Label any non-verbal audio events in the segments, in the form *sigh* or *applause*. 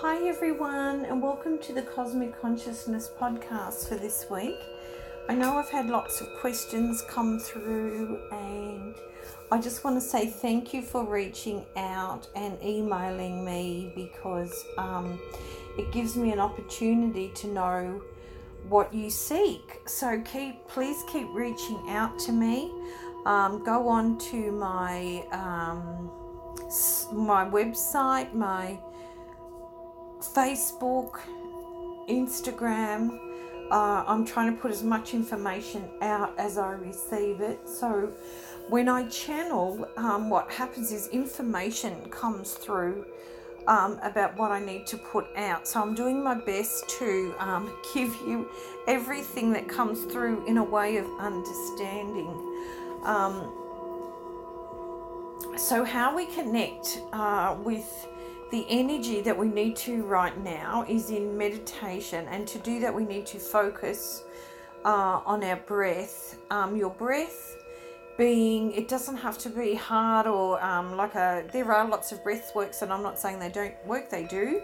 Hi, everyone, and welcome to the Cosmic Consciousness podcast for this week. I know I've had lots of questions come through, and I just want to say thank you for reaching out and emailing me because um, it gives me an opportunity to know what you seek. So keep, please keep reaching out to me. Um, go on to my um, my website, my Facebook, Instagram. Uh, I'm trying to put as much information out as I receive it. So when I channel, um, what happens is information comes through um, about what I need to put out. So I'm doing my best to um, *laughs* give you everything that comes through in a way of understanding. Um, so, how we connect uh, with the energy that we need to right now is in meditation, and to do that, we need to focus uh, on our breath. Um, your breath being, it doesn't have to be hard or um, like a, there are lots of breath works, and I'm not saying they don't work, they do.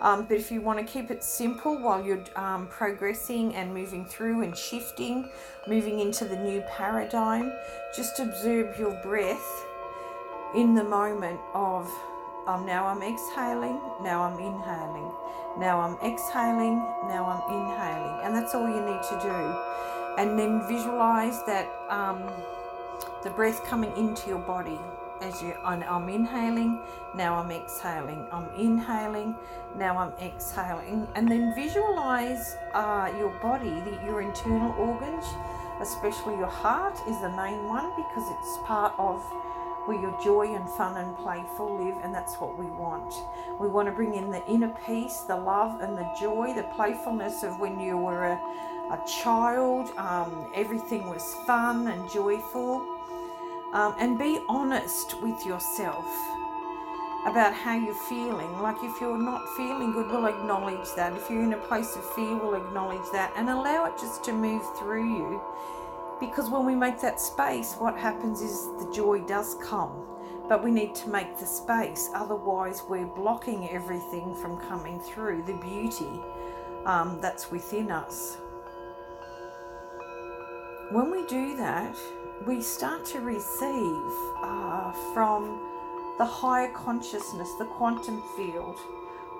Um, but if you want to keep it simple while you're um, progressing and moving through and shifting, moving into the new paradigm, just observe your breath in the moment of um, now I'm exhaling, now I'm inhaling, now I'm exhaling, now I'm inhaling, and that's all you need to do. And then visualize that um, the breath coming into your body as you. I'm inhaling, now I'm exhaling. I'm inhaling, now I'm exhaling, and then visualize uh, your body, the, your internal organs, especially your heart is the main one because it's part of where your joy and fun and playful live, and that's what we want. We want to bring in the inner peace, the love and the joy, the playfulness of when you were a, a child. Um, everything was fun and joyful. Um, and be honest with yourself about how you're feeling. Like if you're not feeling good, we'll acknowledge that. If you're in a place of fear, we'll acknowledge that and allow it just to move through you because when we make that space, what happens is the joy does come. But we need to make the space, otherwise, we're blocking everything from coming through the beauty um, that's within us. When we do that, we start to receive uh, from the higher consciousness, the quantum field,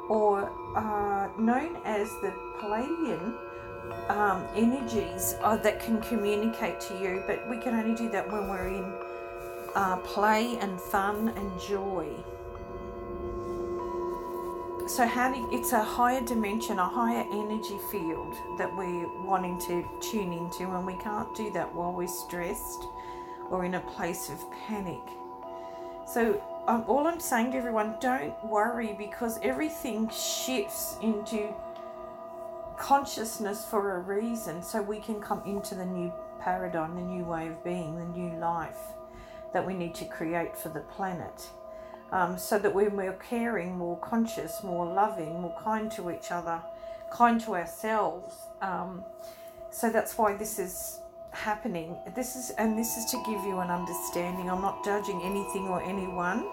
or uh, known as the Pleiadian um, energies uh, that can communicate to you, but we can only do that when we're in uh, play and fun and joy. So, how do, it's a higher dimension, a higher energy field that we're wanting to tune into, and we can't do that while we're stressed or in a place of panic. So, um, all I'm saying to everyone, don't worry because everything shifts into consciousness for a reason so we can come into the new paradigm, the new way of being, the new life that we need to create for the planet. Um, so that when we're caring, more conscious, more loving, more kind to each other, kind to ourselves. Um, so that's why this is happening. This is and this is to give you an understanding. I'm not judging anything or anyone.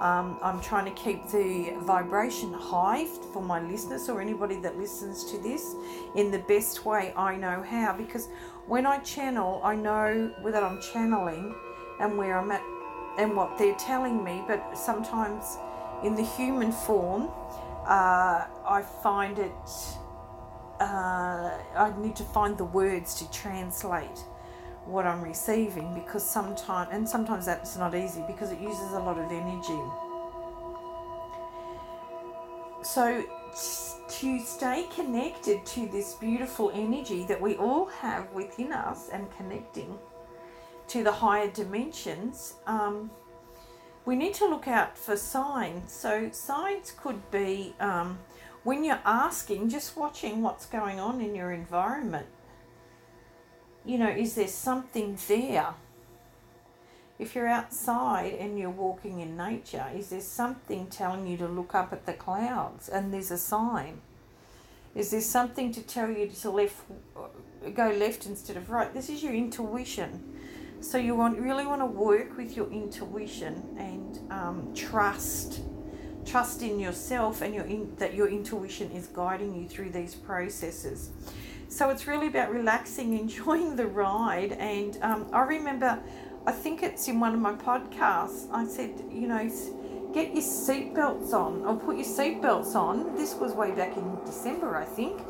Um, I'm trying to keep the vibration high for my listeners or anybody that listens to this in the best way I know how. Because when I channel, I know that I'm channeling and where I'm at and what they're telling me, but sometimes in the human form, uh, I find it, uh, I need to find the words to translate what I'm receiving because sometimes, and sometimes that's not easy because it uses a lot of energy. So, to stay connected to this beautiful energy that we all have within us and connecting to the higher dimensions, um, we need to look out for signs. So, signs could be um, when you're asking, just watching what's going on in your environment you know, is there something there? If you're outside and you're walking in nature, is there something telling you to look up at the clouds and there's a sign? Is there something to tell you to left, go left instead of right? This is your intuition. So you want really want to work with your intuition and um, trust trust in yourself and your in, that your intuition is guiding you through these processes. So it's really about relaxing, *laughs* enjoying the ride. And um, I remember, I think it's in one of my podcasts, I said, you know, get your seatbelts on or put your seatbelts on. This was way back in December, I think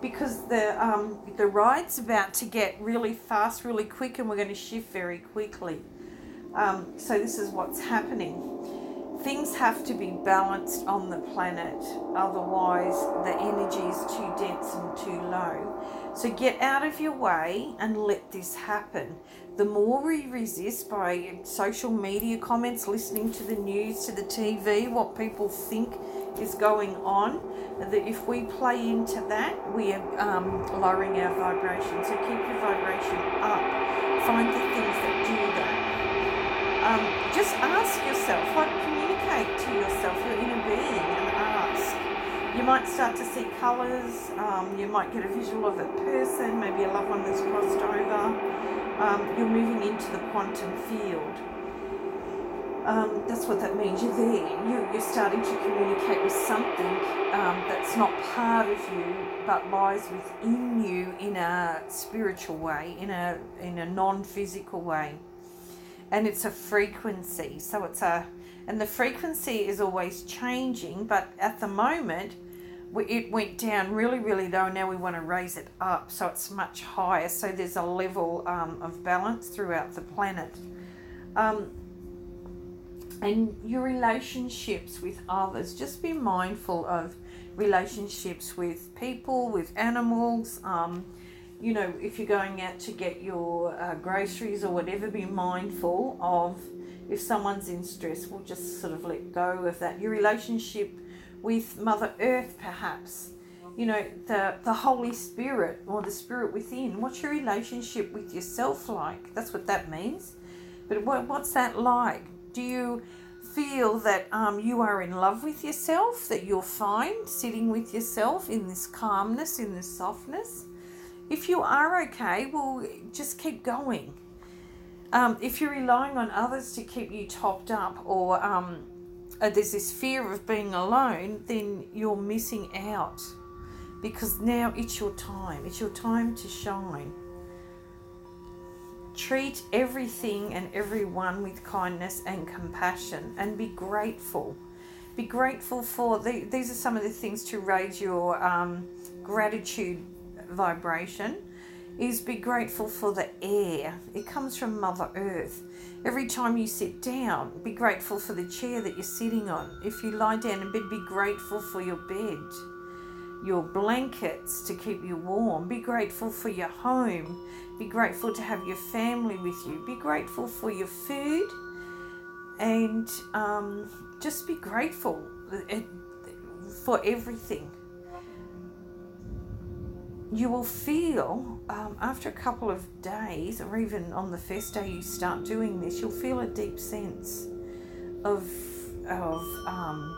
because the um, the ride's about to get really fast, really quick, and we're going to shift very quickly. Um, so this is what's happening. Things have to be balanced on the planet, otherwise the energy is too dense and too low. So get out of your way and let this happen. The more we resist by social media comments, listening to the news, to the TV, what people think is going on, that if we play into that, we are um, lowering our vibration. So keep your vibration up. Find the things that do that. Um, just ask yourself, like communicate to yourself, your inner being, and ask. You might start to see colours, um, you might get a visual of a person, maybe a loved one that's crossed over. Um, you're moving into the quantum field um, that's what that means. You're there. You, you're starting to communicate with something um, that's not part of you, but lies within you in a spiritual way, in a in a non-physical way, and it's a frequency. So it's a, and the frequency is always changing. But at the moment, it went down really, really low. Now we want to raise it up, so it's much higher. So there's a level um, of balance throughout the planet. Um, and your relationships with others. Just be mindful of relationships with people, with animals. Um, you know, if you're going out to get your uh, groceries or whatever, be mindful of if someone's in stress, we'll just sort of let go of that. Your relationship with Mother Earth, perhaps. You know, the, the Holy Spirit or the Spirit within. What's your relationship with yourself like? That's what that means. But what, what's that like? Do you feel that um, you are in love with yourself, that you're fine sitting with yourself in this calmness, in this softness? If you are okay, well, just keep going. Um, if you're relying on others to keep you topped up or um, uh, there's this fear of being alone, then you're missing out because now it's your time. It's your time to shine. Treat everything and everyone with kindness and compassion and be grateful. Be grateful for the, these are some of the things to raise your um, gratitude vibration is be grateful for the air. It comes from Mother Earth. Every time you sit down, be grateful for the chair that you're sitting on. If you lie down in bed, be grateful for your bed, your blankets to keep you warm. Be grateful for your home. Be grateful to have your family with you. Be grateful for your food and um, just be grateful uh, for everything. You will feel um, after a couple of days, or even on the first day you start doing this, you'll feel a deep sense of of um,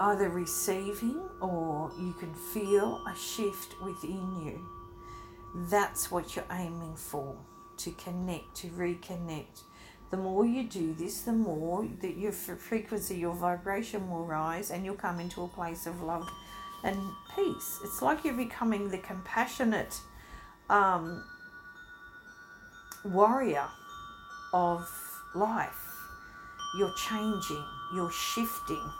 either receiving or you can feel a shift within you. That's what you're aiming for to connect, to reconnect. The more you do this, the more that your frequency, your vibration will rise, and you'll come into a place of love and peace. It's like you're becoming the compassionate um, warrior of life. You're changing, you're shifting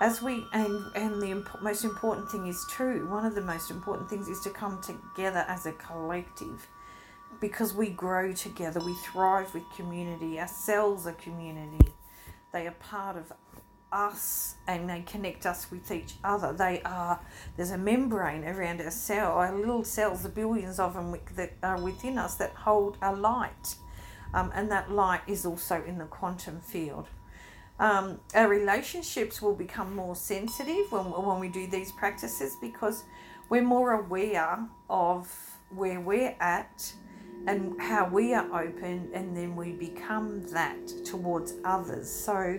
as we and and the imp- most important thing is true one of the most important things is to come together as a collective because we grow together we thrive with community our cells are community they are part of us and they connect us with each other. They are there's a membrane around our cell our little cells the billions of them that are within us that hold a light. Um, and that light is also in the quantum field. Um, our relationships will become more sensitive when, when we do these practices because we're more aware of where we're at and how we are open, and then we become that towards others. So,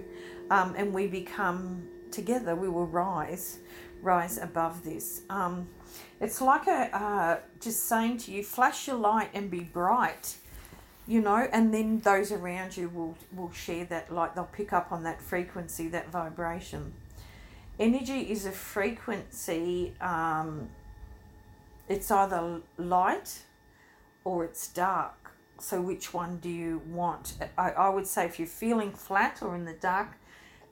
um, and we become together, we will rise, rise above this. Um, it's like a uh, just saying to you, flash your light and be bright you know, and then those around you will, will share that light. They'll pick up on that frequency, that vibration. Energy is a frequency, um, it's either light or it's dark. So, which one do you want? I, I would say if you're feeling flat or in the dark,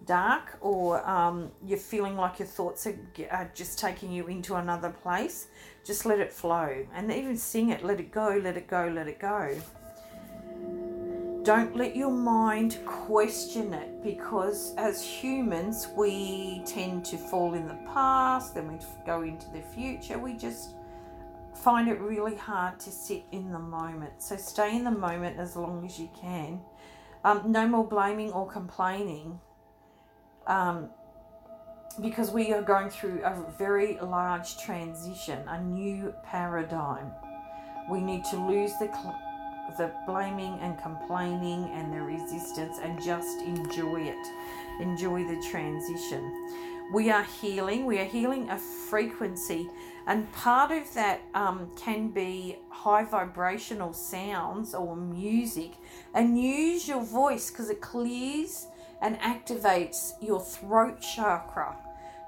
dark or um, you're feeling like your thoughts are, are just taking you into another place, just let it flow. And even sing it, let it go, let it go, let it go. Don't let your mind question it because as humans, we tend to fall in the past, then we go into the future. We just find it really hard to sit in the moment. So stay in the moment as long as you can. Um, no more blaming or complaining um, because we are going through a very large transition, a new paradigm. We need to lose the the blaming and complaining and the resistance and just enjoy it. Enjoy the transition. We are healing. We are healing a frequency, and part of that um, can be high vibrational sounds or music. And use your voice because it clears and activates your throat chakra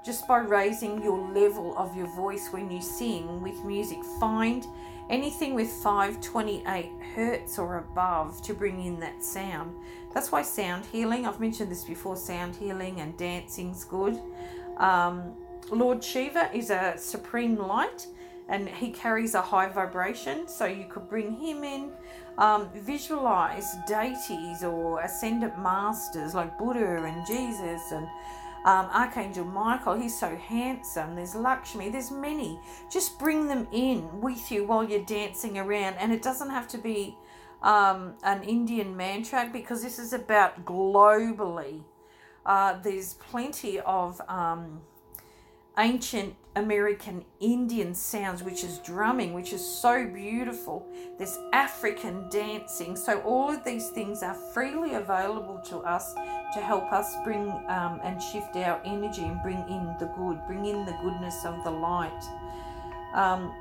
just by raising your level of your voice when you sing with music. Find anything with 528 hertz or above to bring in that sound. That's why sound healing, I've mentioned this before, sound healing and dancing's good. Um, Lord Shiva is a supreme light and he carries a high vibration, so you could bring him in. Um, visualize deities or ascendant masters like Buddha and Jesus and um, Archangel Michael, he's so handsome. There's Lakshmi, there's many. Just bring them in with you while you're dancing around. And it doesn't have to be um, an Indian mantra because this is about globally. Uh, there's plenty of um, ancient American Indian sounds, which is drumming, which is so beautiful. There's African dancing. So, all of these things are freely available to us to help us bring um, and shift our energy and bring in the good, bring in the goodness of the light. Um,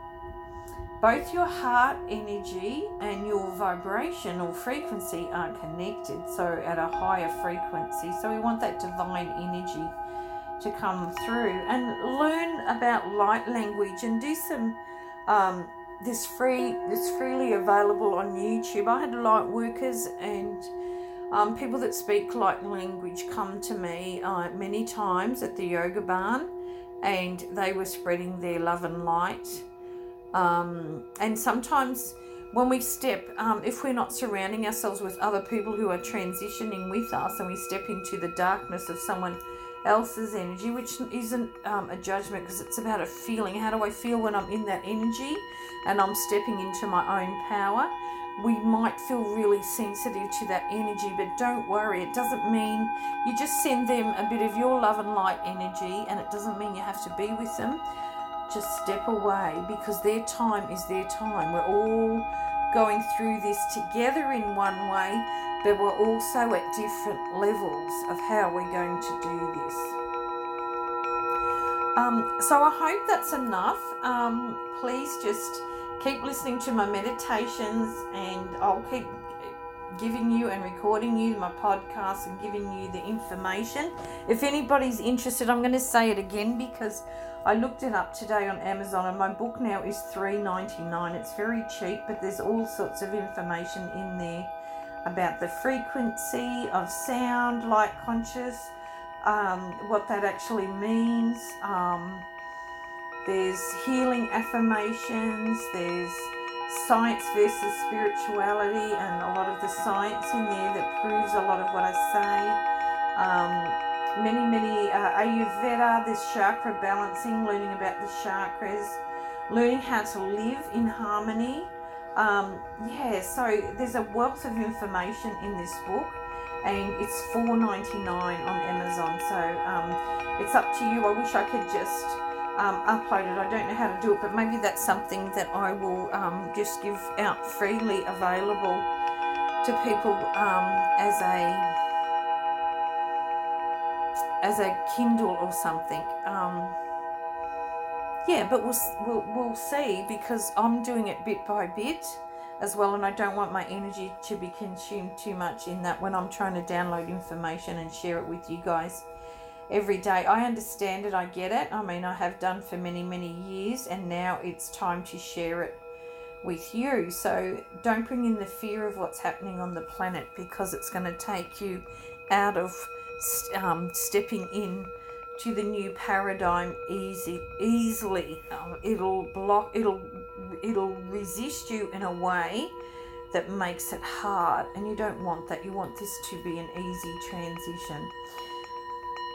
both your heart energy and your vibration or frequency are connected, so at a higher frequency. So, we want that divine energy to come through and learn about light language and do some um, this free this freely available on YouTube. I had light workers and um, people that speak light language come to me uh, many times at the yoga barn and they were spreading their love and light. Um, and sometimes when we step, um, if we're not surrounding ourselves with other people who are transitioning with us and we step into the darkness of someone else's energy, which isn't um, a judgment because it's about a feeling. How do I feel when I'm in that energy and I'm stepping into my own power? We might feel really sensitive to that energy, but don't worry, it doesn't mean you just send them a bit of your love and light energy, and it doesn't mean you have to be with them. Just step away because their time is their time. We're all going through this together in one way, but we're also at different levels of how we're going to do this. Um, so I hope that's enough. Um, please just keep listening to my meditations, and I'll keep giving you and recording you my podcast and giving you the information. If anybody's interested, I'm going to say it again because I looked it up today on Amazon and my book now is $3.99. It's very cheap, but there's all sorts of information in there about the frequency of sound, light conscious, um, what that actually means. Um, there's healing affirmations, there's science versus spirituality, and a lot of the science in there that proves a lot of what I say. Um, many, many uh, Ayurveda, this chakra balancing, learning about the chakras, learning how to live in harmony. Um, yeah, so there's a wealth of information in this book, and it's $4.99 on Amazon. So um, it's up to you. I wish I could just um, upload it. I don't know how to do it, but maybe that's something that I will um, just give out freely available to people um, as a as a Kindle or something. Um, yeah, but we'll, we'll, we'll see because I'm doing it bit by bit as well. And I don't want my energy to be consumed too much in that when I'm trying to download information and share it with you guys every day. I understand it, I get it. I mean, I have done for many, many years, and now it's time to share it with you. So don't bring in the fear of what's happening on the planet because it's going to take you out of um, stepping in to the new paradigm easy easily. Um, it'll block. It'll it'll resist you in a way that makes it hard, and you don't want that. You want this to be an easy transition.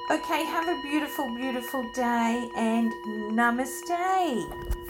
Okay, have a beautiful, beautiful day and namaste.